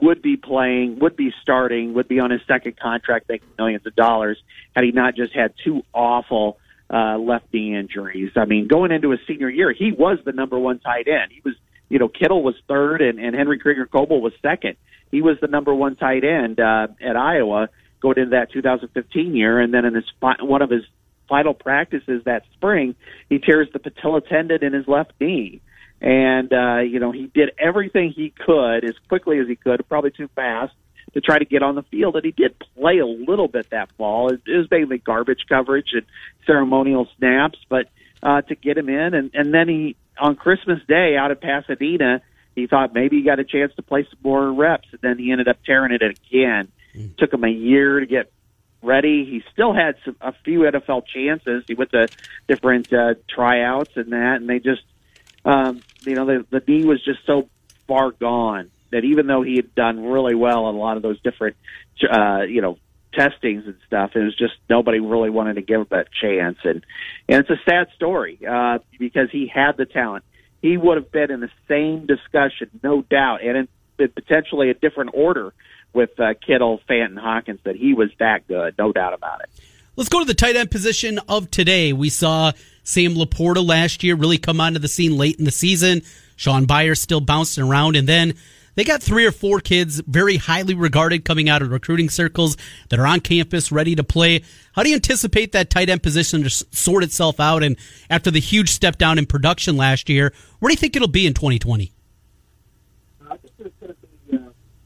would be playing, would be starting, would be on his second contract, making millions of dollars, had he not just had two awful uh, left knee injuries. I mean, going into his senior year, he was the number one tight end. He was, you know, Kittle was third, and, and Henry Krieger Coble was second. He was the number one tight end uh, at Iowa going into that 2015 year, and then in his one of his final practices that spring, he tears the patella tendon in his left knee. And, uh, you know, he did everything he could as quickly as he could, probably too fast, to try to get on the field. And he did play a little bit that fall. It, was mainly garbage coverage and ceremonial snaps, but uh, to get him in. And, and then he, on Christmas Day out at Pasadena, he thought maybe he got a chance to play some more reps. And then he ended up tearing it again. Mm. Took him a year to get ready. He still had some, a few NFL chances. He went to different uh, tryouts and that, and they just um, you know, the, the knee was just so far gone that even though he had done really well on a lot of those different, uh, you know, testings and stuff, it was just nobody really wanted to give him that chance. And, and it's a sad story, uh, because he had the talent. He would have been in the same discussion, no doubt, and in, in potentially a different order with uh, Kittle, Fant, Hawkins that he was that good, no doubt about it. Let's go to the tight end position of today. We saw Sam Laporta last year really come onto the scene late in the season. Shaun Beyer still bouncing around, and then they got three or four kids very highly regarded coming out of recruiting circles that are on campus ready to play. How do you anticipate that tight end position to sort itself out? And after the huge step down in production last year, where do you think it'll be in 2020?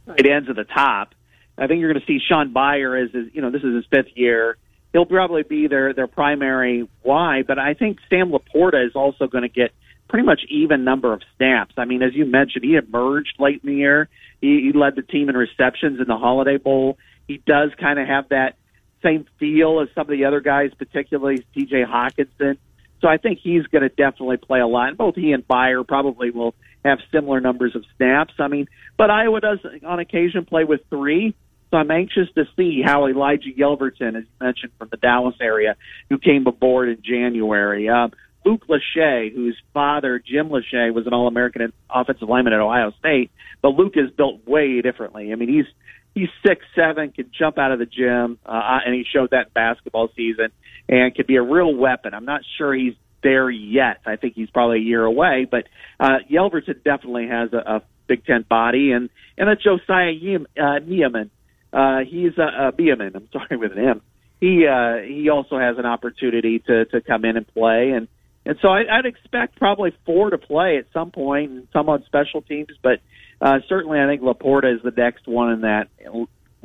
Tight ends at the top. I think you're going to see Shaun Beyer as, as you know this is his fifth year. He'll probably be their their primary Y, but I think Sam LaPorta is also going to get pretty much even number of snaps. I mean, as you mentioned, he emerged late in the year. He, he led the team in receptions in the Holiday Bowl. He does kind of have that same feel as some of the other guys, particularly T.J. Hockenson. So I think he's going to definitely play a lot. And both he and Beyer probably will have similar numbers of snaps. I mean, but Iowa does on occasion play with three. So I'm anxious to see how Elijah Yelverton, as mentioned from the Dallas area, who came aboard in January. Uh, Luke Lachey, whose father, Jim Lachey, was an All American offensive lineman at Ohio State, but Luke is built way differently. I mean, he's he's six seven, can jump out of the gym, uh, and he showed that in basketball season, and could be a real weapon. I'm not sure he's there yet. I think he's probably a year away, but uh, Yelverton definitely has a, a Big Ten body, and and that Josiah Yim, uh, Nieman, uh, he's a, a Beeman. I'm sorry with an M. He uh, he also has an opportunity to to come in and play, and and so I, I'd expect probably four to play at some point, and some on special teams. But uh, certainly, I think LaPorta is the next one in that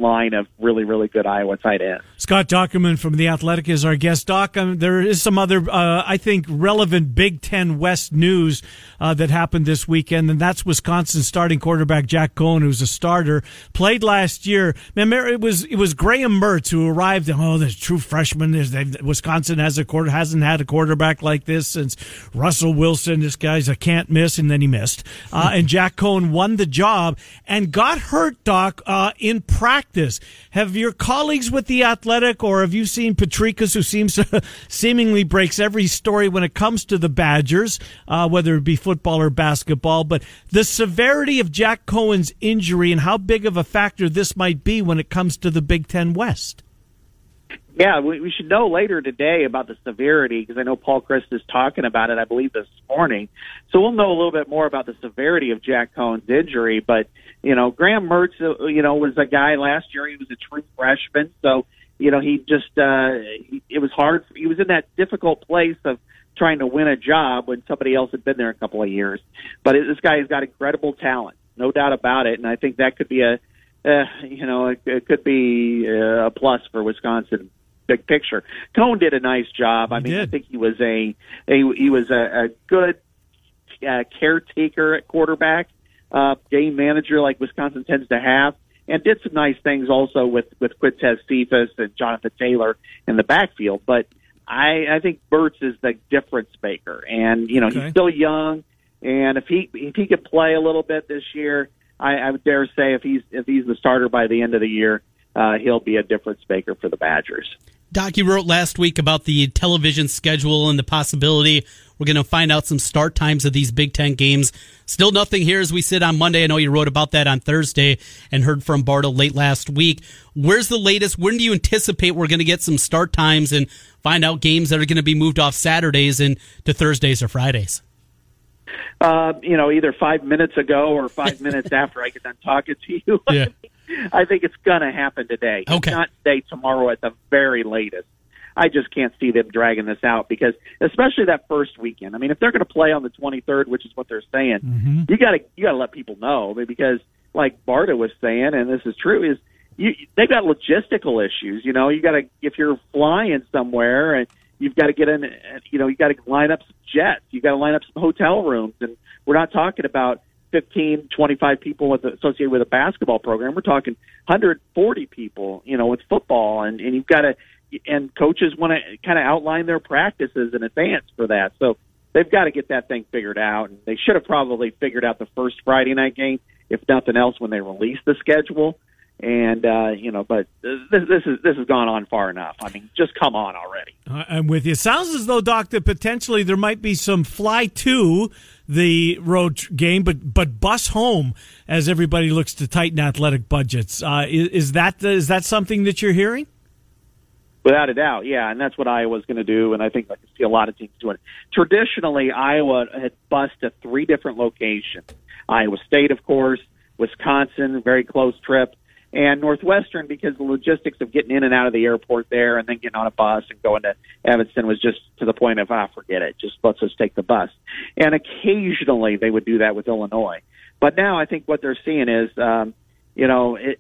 line of really, really good Iowa tight ends. Scott Dochterman from The Athletic is our guest. Doc, um, there is some other, uh, I think, relevant Big Ten West news uh, that happened this weekend, and that's Wisconsin starting quarterback Jack Coan, who's a starter, played last year. Remember, it was it was Graham Mertz who arrived. Oh, there's true freshman. There's, Wisconsin has a quarter hasn't had a quarterback like this since Russell Wilson. This guy's a can't miss, and then he missed. Uh, and Jack Coan won the job and got hurt, Doc, uh, in practice practice. Have your colleagues with the Athletic, or have you seen Petrakis, who seems to seemingly breaks every story when it comes to the Badgers, uh, whether it be football or basketball, but the severity of Jack Coan's injury and how big of a factor this might be when it comes to the Big Ten West? Yeah, we, we should know later today about the severity because I know Paul Chryst is talking about it, I believe, this morning. So we'll know a little bit more about the severity of Jack Coan's injury. But, you know, Graham Mertz, uh, you know, was a guy last year. He was a true freshman. So, you know, he just, uh, he, it was hard. He was in that difficult place of trying to win a job when somebody else had been there a couple of years. But it, this guy has got incredible talent, no doubt about it. And I think that could be a, uh, you know, it, it could be uh, a plus for Wisconsin big picture. Coan did a nice job. I mean, did. I think he was a, a he was a, a good uh, caretaker at quarterback, uh, game manager like Wisconsin tends to have, and did some nice things also with with Quintez Cephus and Jonathan Taylor in the backfield. But I I think Mertz is the difference maker, and you know Okay. he's still young, and if he if he could play a little bit this year, I, I would dare say if he's if he's the starter by the end of the year, uh, he'll be a difference maker for the Badgers. Doc, you wrote last week about the television schedule and the possibility we're going to find out some start times of these Big Ten games. Still nothing here as we sit on Monday. I know you wrote about that on Thursday and heard from Barta late last week. Where's the latest? When do you anticipate we're going to get some start times and find out games that are going to be moved off Saturdays and to Thursdays or Fridays? Uh, you know, either five minutes ago or five minutes after I get done talking to you. Yeah. I think it's going to happen today. Okay. If not today, tomorrow at the very latest. I just can't see them dragging this out because, especially that first weekend. I mean, if they're going to play on the 23rd, which is what they're saying, mhm you got to you got to let people know because, like Barta was saying, and this is true, is you they've got logistical issues. You know, you got to if you're flying somewhere and you've got to get in, you know, you got to line up some jets, you got to line up some hotel rooms, and we're not talking about 15, 25 people with associated with a basketball program. We're talking 140 people, you know, with football, and and you've got to, and coaches want to kind of outline their practices in advance for that. So they've got to get that thing figured out. And they should have probably figured out the first Friday night game, if nothing else, when they released the schedule. And uh, you know, but this, this is this has gone on far enough. I mean, just come on already. Uh, I'm with you. Sounds as though, Doc, that potentially there might be some fly to the road game, but but bus home as everybody looks to tighten athletic budgets. Uh, is, is that is that something that you're hearing? Without a doubt, yeah, and that's what Iowa's going to do, and I think I can see a lot of teams doing it. Traditionally, Iowa had bused to three different locations: Iowa State, of course, Wisconsin, very close trip, and Northwestern because the logistics of getting in and out of the airport there, and then getting on a bus and going to Evanston was just to the point of ah, forget it, just let's just take the bus. And occasionally they would do that with Illinois, but now I think what they're seeing is. um you know, it,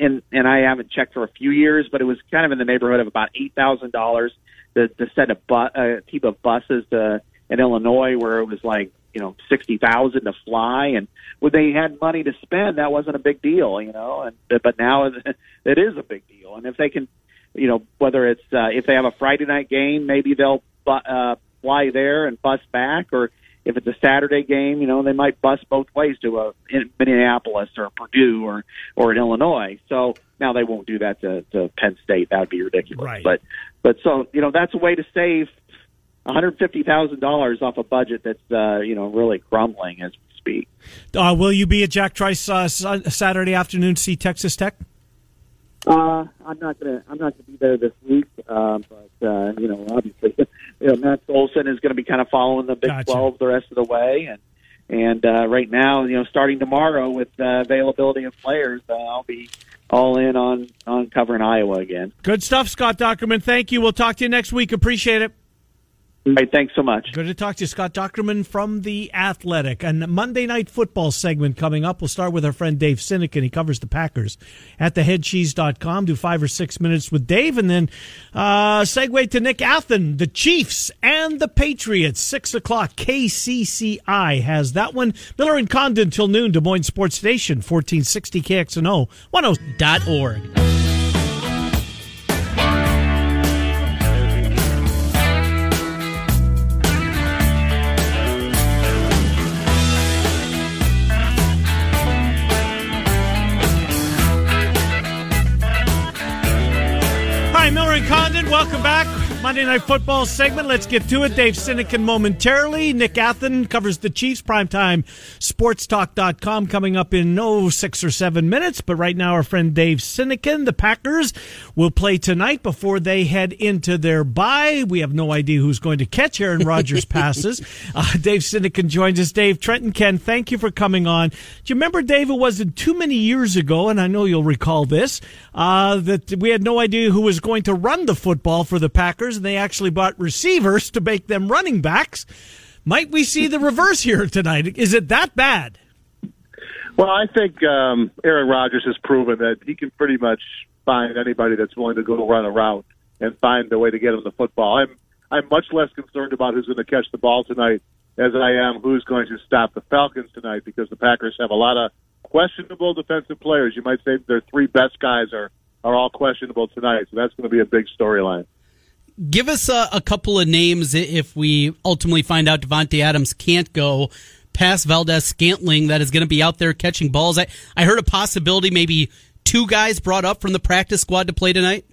and and I haven't checked for a few years, but it was kind of in the neighborhood of about eight thousand dollars to to send a, bu- a team of buses to in Illinois, where it was like you know sixty thousand to fly, and when they had money to spend, that wasn't a big deal, you know. And but now it is a big deal, and if they can, you know, whether it's uh, if they have a Friday night game, maybe they'll bu- uh, fly there and bus back, or if it's a Saturday game, you know, they might bus both ways to a in Minneapolis or Purdue or or in Illinois. So now they won't do that to, to Penn State. That would be ridiculous. Right. But but so you know that's a way to save one hundred fifty thousand dollars off a budget that's uh, you know really crumbling as we speak. Uh, will you be at Jack Trice uh, Saturday afternoon to see Texas Tech? Uh, I'm not gonna. I'm not gonna be there this week, uh, but uh, you know, obviously, you know, Matt Olson is going to be kind of following the Big Gotcha. 12 the rest of the way, and and uh, right now, you know, starting tomorrow with uh, availability of players, uh, I'll be all in on on covering Iowa again. Good stuff, Scott Dochterman. Thank you. We'll talk to you next week. Appreciate it. All right, thanks so much. Good to talk to you, Scott Dochterman from The Athletic. And Monday Night Football segment coming up. We'll start with our friend Dave Sinekin. He covers the Packers at theheadcheese.com. Do five or six minutes with Dave and then uh, segue to Nick Athan, the Chiefs and the Patriots. Six o'clock. KCCI has that one. Miller and Condon till noon. Des Moines Sports Station, 1460 KXNO, 10. Welcome back. Monday Night Football segment. Let's get to it. Dave Sinekin momentarily. Nick Athan covers the Chiefs. Primetime Sportstalk.com coming up in no six or seven minutes. But right now, our friend Dave Sinekin, the Packers, will play tonight before they head into their bye. We have no idea who's going to catch Aaron Rodgers passes. Uh, Dave Sinekin joins us. Dave, Trenton Ken, thank you for coming on. Do you remember, Dave, it wasn't too many years ago, and I know you'll recall this, uh, that we had no idea who was going to run the football for the Packers, and they actually bought receivers to make them running backs. Might we see the reverse here tonight? Is it that bad? Well, I think um, Aaron Rodgers has proven that he can pretty much find anybody that's willing to go run a route and find a way to get him the football. I'm I'm much less concerned about who's going to catch the ball tonight as I am who's going to stop the Falcons tonight because the Packers have a lot of questionable defensive players. You might say their three best guys are are all questionable tonight, so that's going to be a big storyline. Give us a, a couple of names if we ultimately find out Davante Adams can't go past Valdes Scantling that is going to be out there catching balls. I, I heard a possibility maybe two guys brought up from the practice squad to play tonight.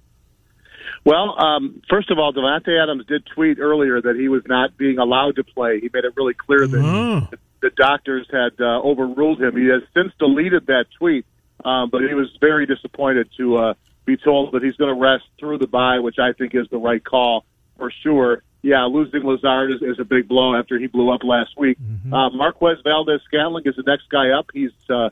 Well, um, first of all, Davante Adams did tweet earlier that he was not being allowed to play. He made it really clear that Oh. the doctors had uh, overruled him. He has since deleted that tweet, um, but he was very disappointed to uh, be told that he's going to rest through the bye, which I think is the right call for sure. Yeah, losing Lazard is, is a big blow after he blew up last week. Uh, Marquez Valdes Scantling is the next guy up. He's uh,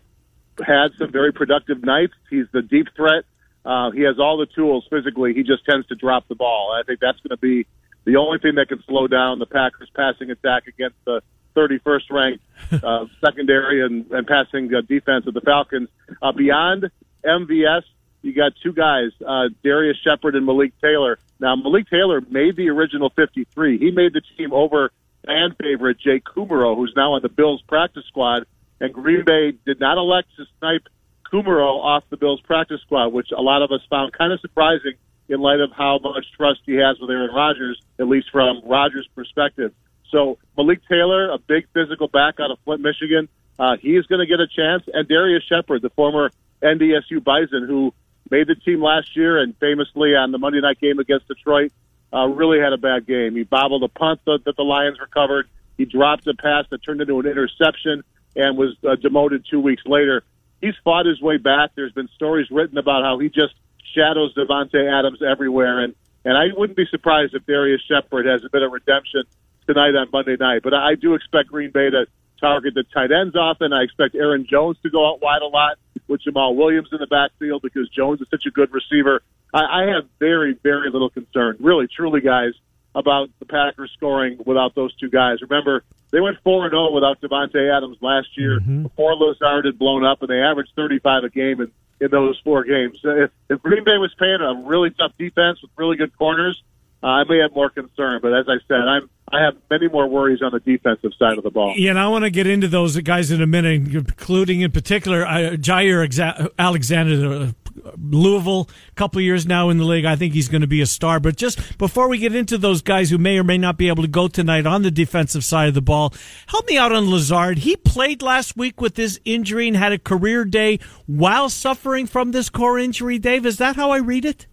had some very productive nights. He's the deep threat. Uh, he has all the tools physically. He just tends to drop the ball. I think that's going to be the only thing that can slow down the Packers' passing attack against the 31st ranked uh, secondary and, and passing uh, defense of the Falcons. Uh, beyond MVS, you got two guys, uh, Darrius Shepherd and Malik Taylor. Now, Malik Taylor made the original 53. He made the team over fan favorite Jake Kumerow, who's now on the Bills practice squad. And Green Bay did not elect to snipe Kumerow off the Bills practice squad, which a lot of us found kind of surprising in light of how much trust he has with Aaron Rodgers, at least from Rodgers' perspective. So Malik Taylor, a big physical back out of Flint, Michigan, uh, he is going to get a chance. And Darrius Shepherd, the former NDSU Bison, who made the team last year and famously on the Monday night game against Detroit, uh, really had a bad game. He bobbled a punt that, that the Lions recovered. He dropped a pass that turned into an interception and was uh, demoted two weeks later. He's fought his way back. There's been stories written about how he just shadows Davante Adams everywhere, and and I wouldn't be surprised if Darrius Shepherd has a bit of redemption tonight on Monday night. But I do expect Green Bay to target the tight ends often. I expect Aaron Jones to go out wide a lot with Jamaal Williams in the backfield because Jones is such a good receiver. I, I have very, very little concern, really, truly, guys, about the Packers scoring without those two guys. Remember, they went four and zero without Davante Adams last year mm-hmm. before Lazard had blown up, and they averaged thirty five a game in, in those four games. If, if Green Bay was paying a really tough defense with really good corners, uh, I may have more concern. But as I said, I'm I have many more worries on the defensive side of the ball. Yeah, and I want to get into those guys in a minute, including in particular uh, Jaire Alexander, Louisville, a couple years now in the league. I think he's going to be a star. But just before we get into those guys who may or may not be able to go tonight on the defensive side of the ball, help me out on Lazard. He played last week with this injury and had a career day while suffering from this core injury. Dave, is that how I read it?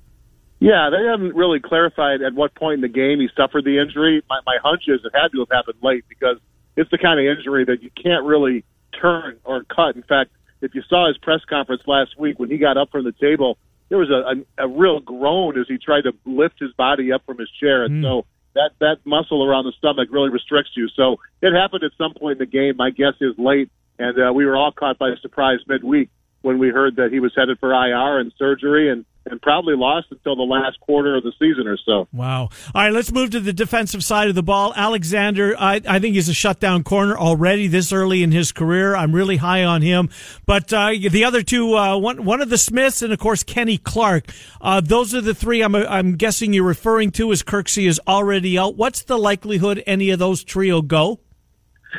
Yeah, they haven't really clarified at what point in the game he suffered the injury. My, my hunch is it had to have happened late because it's the kind of injury that you can't really turn or cut. In fact, if you saw his press conference last week when he got up from the table, there was a, a, a real groan as he tried to lift his body up from his chair, and mm. so that that muscle around the stomach really restricts you. So it happened at some point in the game. My guess is late, and uh, we were all caught by surprise midweek when we heard that he was headed for IR and surgery, and and probably lost until the last quarter of the season or so. Wow. All right, let's move to the defensive side of the ball. Alexander, I, I think he's a shutdown corner already this early in his career. I'm really high on him. But uh, the other two, uh, one, one of the Smiths and, of course, Kenny Clark, uh, those are the three I'm, I'm guessing you're referring to as Kirksey is already out. What's the likelihood any of those trio go?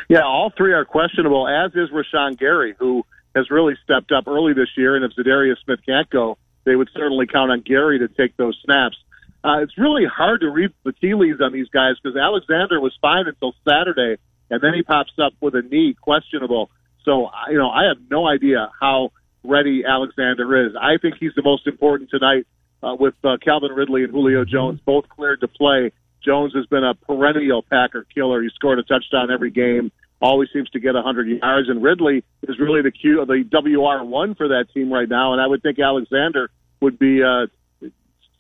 Yeah, all three are questionable, as is Rashan Gary, who has really stepped up early this year. And if Za'Darius Smith can't go, they would certainly count on Gary to take those snaps. Uh, it's really hard to read the tea leaves on these guys because Alexander was fine until Saturday, and then he pops up with a knee questionable. So, you know, I have no idea how ready Alexander is. I think he's the most important tonight uh, with uh, Calvin Ridley and Julio Jones both cleared to play. Jones has been a perennial Packer killer. He scored a touchdown every game, always seems to get 100 yards, and Ridley is really the Q, the WR1 for that team right now. And I would think Alexander would be uh,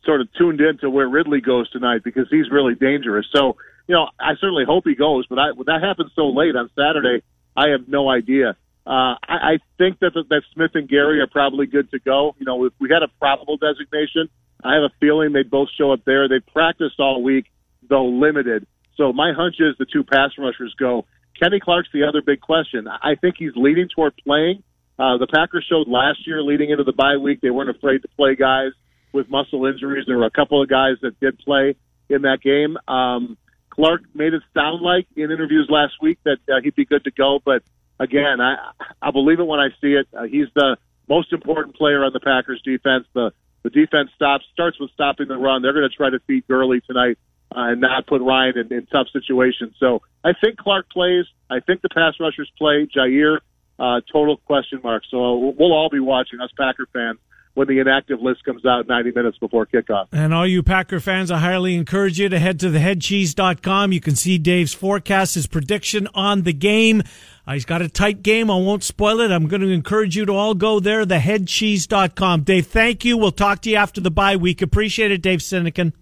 sort of tuned in to where Ridley goes tonight because he's really dangerous. So, you know, I certainly hope he goes, but I, when that happens so late on Saturday, I have no idea. Uh, I, I think that that Smith and Gary are probably good to go. You know, if we had a probable designation, I have a feeling they'd both show up there. They practiced all week, though limited. So my hunch is the two pass rushers go. Kenny Clark's the other big question. I think he's leading toward playing. Uh, the Packers showed last year leading into the bye week they weren't afraid to play guys with muscle injuries. There were a couple of guys that did play in that game. Um, Clark made it sound like in interviews last week that uh, he'd be good to go, but again, I I believe it when I see it. Uh, he's the most important player on the Packers defense. The the defense stops starts with stopping the run. They're going to try to feed Gurley tonight uh, and not put Ryan in, in tough situations. So I think Clark plays. I think the pass rushers play. Jaire, uh, total question mark. So we'll all be watching us Packer fans when the inactive list comes out 90 minutes before kickoff. And all you Packer fans, I highly encourage you to head to theheadcheese.com. You can see Dave's forecast, his prediction on the game. Uh, he's got a tight game. I won't spoil it. I'm going to encourage you to all go there, theheadcheese.com. Dave, thank you. We'll talk to you after the bye week. Appreciate it, Dave Sinekin.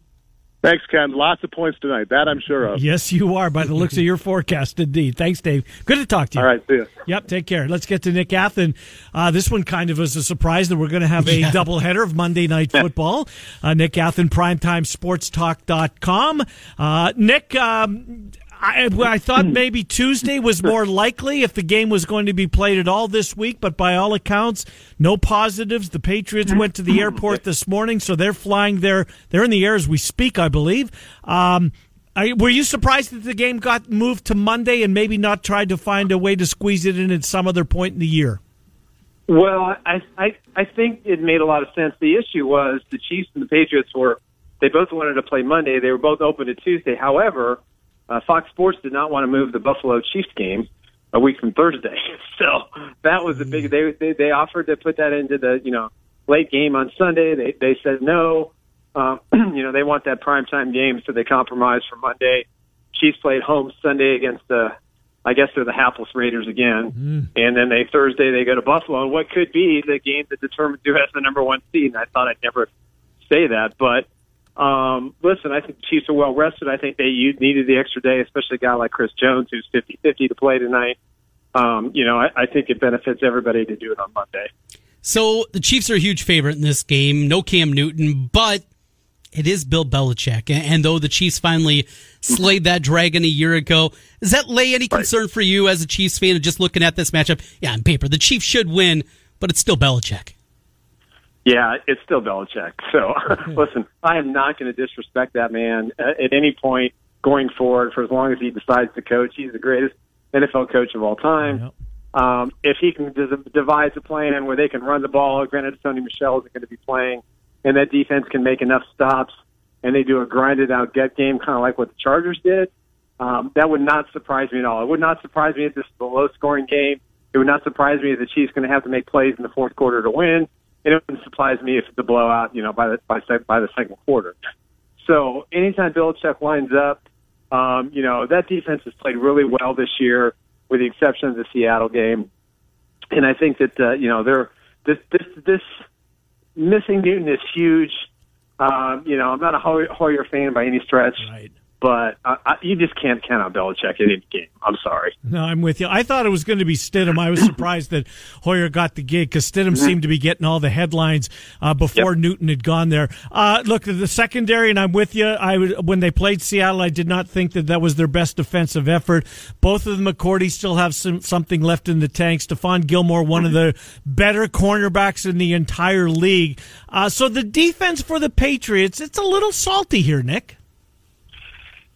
Thanks, Ken. Lots of points tonight. That I'm sure of. Yes, you are, by the looks of your forecast, indeed. Thanks, Dave. Good to talk to you. All right, see you. Yep, take care. Let's get to Nick Athan. Uh, this one kind of was a surprise that we're going to have a yeah. doubleheader of Monday Night Football. Uh, Nick Athan, PrimetimeSportsTalk.com. Uh, Nick, um, I, I thought maybe Tuesday was more likely if the game was going to be played at all this week, but by all accounts, no positives. The Patriots went to the airport this morning, so they're flying there. They're in the air as we speak, I believe. Um, I, were you surprised that the game got moved to Monday and maybe not tried to find a way to squeeze it in at some other point in the year? Well, I, I I think it made a lot of sense. The issue was the Chiefs and the Patriots were they both wanted to play Monday. They were both open to Tuesday. However, uh, Fox Sports did not want to move the Buffalo Chiefs game a week from Thursday. So that was a big. They they, they offered to put that into the you know late game on Sunday. They they said no. Um, you know they want that primetime game, so they compromised for Monday. Chiefs played home Sunday against the. I guess they're the hapless Raiders again, mm. and then they Thursday they go to Buffalo, and what could be the game that determines who has the number one seed. And I thought I'd never say that, but um, listen, I think the Chiefs are well rested. I think they needed the extra day, especially a guy like Chris Jones, who's 50-50 to play tonight um, you know, I, I think it benefits everybody to do it on Monday. So the Chiefs are a huge favorite in this game. No Cam Newton, but it is Bill Belichick. And though the Chiefs finally slayed that dragon a year ago, does that lay any concern right. for you as a Chiefs fan of just looking at this matchup? Yeah, on paper, the Chiefs should win, but it's still Belichick. Yeah, it's still Belichick. So listen, I am not going to disrespect that man at any point going forward for as long as he decides to coach. He's the greatest NFL coach of all time. Yep. Um, if he can devise a plan where they can run the ball, granted Sony Michel isn't going to be playing, and that defense can make enough stops, and they do a grinded out get game, kind of like what the Chargers did, um, that would not surprise me at all. It would not surprise me if this is a low scoring game. It would not surprise me if the Chiefs going to have to make plays in the fourth quarter to win. It wouldn't surprise me if a blowout, you know, by the by, by the second quarter. So anytime Belichick lines up um, you know, that defense has played really well this year, with the exception of the Seattle game. And I think that uh, you know they're this this this missing Newton is huge. Um, you know, I'm not a Hoyer fan by any stretch. Right but I, I, you just can't count on Belichick in any game. I'm sorry. No, I'm with you. I thought it was going to be Stidham. I was surprised that Hoyer got the gig because Stidham mm-hmm. seemed to be getting all the headlines uh, before yep. Newton had gone there. Uh, look, the secondary, and I'm with you. I when they played Seattle, I did not think that that was their best defensive effort. Both of the McCourty still have some, something left in the tank. Stephon Gilmore, one of the better cornerbacks in the entire league. Uh, so the defense for the Patriots, it's a little salty here, Nick.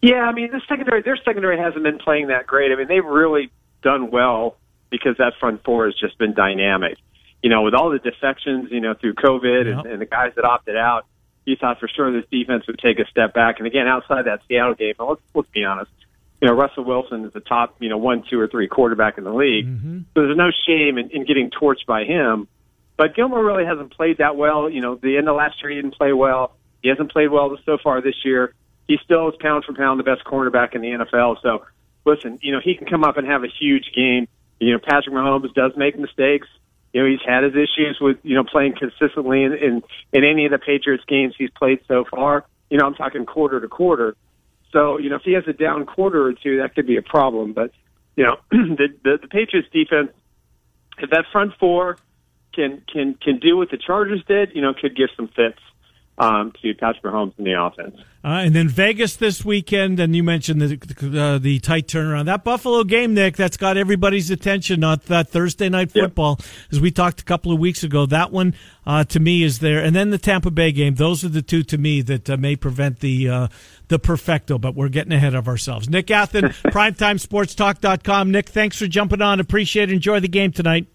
Yeah, I mean, the secondary, their secondary hasn't been playing that great. I mean, they've really done well because that front four has just been dynamic. You know, with all the defections, you know, through COVID yep. and, and the guys that opted out, you thought for sure this defense would take a step back. And again, outside that Seattle game, let's let's be honest. You know, Russell Wilson is the top, you know, one, two, or three quarterback in the league. Mm-hmm. So there's no shame in, in getting torched by him. But Gilmore really hasn't played that well. You know, the end of last year he didn't play well. He hasn't played well so far this year he still is pound for pound the best cornerback in the NFL. So, listen, you know, he can come up and have a huge game. You know, Patrick Mahomes does make mistakes. You know, he's had his issues with, you know, playing consistently in, in, in any of the Patriots games he's played so far. You know, I'm talking quarter to quarter. So, you know, if he has a down quarter or two, that could be a problem. But, you know, the, the, the Patriots defense, if that front four can, can, can do what the Chargers did, you know, could give some fits um, to Patrick Mahomes in the offense. Uh, and then Vegas this weekend, and you mentioned the uh, the tight turnaround. That Buffalo game, Nick, that's got everybody's attention. Not that Thursday night football, yep. as we talked a couple of weeks ago. That one uh, to me is there, and then the Tampa Bay game. Those are the two to me that uh, may prevent the uh, the perfecto. But we're getting ahead of ourselves. Nick Athan, PrimetimeSportsTalk.com. Nick, thanks for jumping on. Appreciate it. Enjoy the game tonight.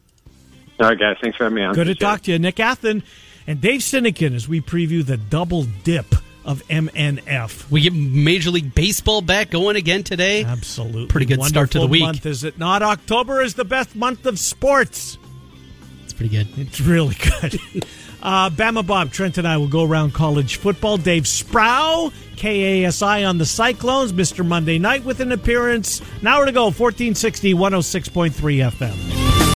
All right, guys. Thanks for having me on. Good to talk to you, Nick Athan and Dave Sinekin as we preview the double dip of MNF. We get Major League Baseball back going again today. Absolutely. Pretty good Wonderful start to the week. Month, is it not? October is the best month of sports. It's pretty good. It's really good. uh, Bama Bob, Trent and I will go around college football. Dave Sproul, KASI on the Cyclones, Mr. Monday Night with an appearance. An hour to go, 1460, 106.3 FM.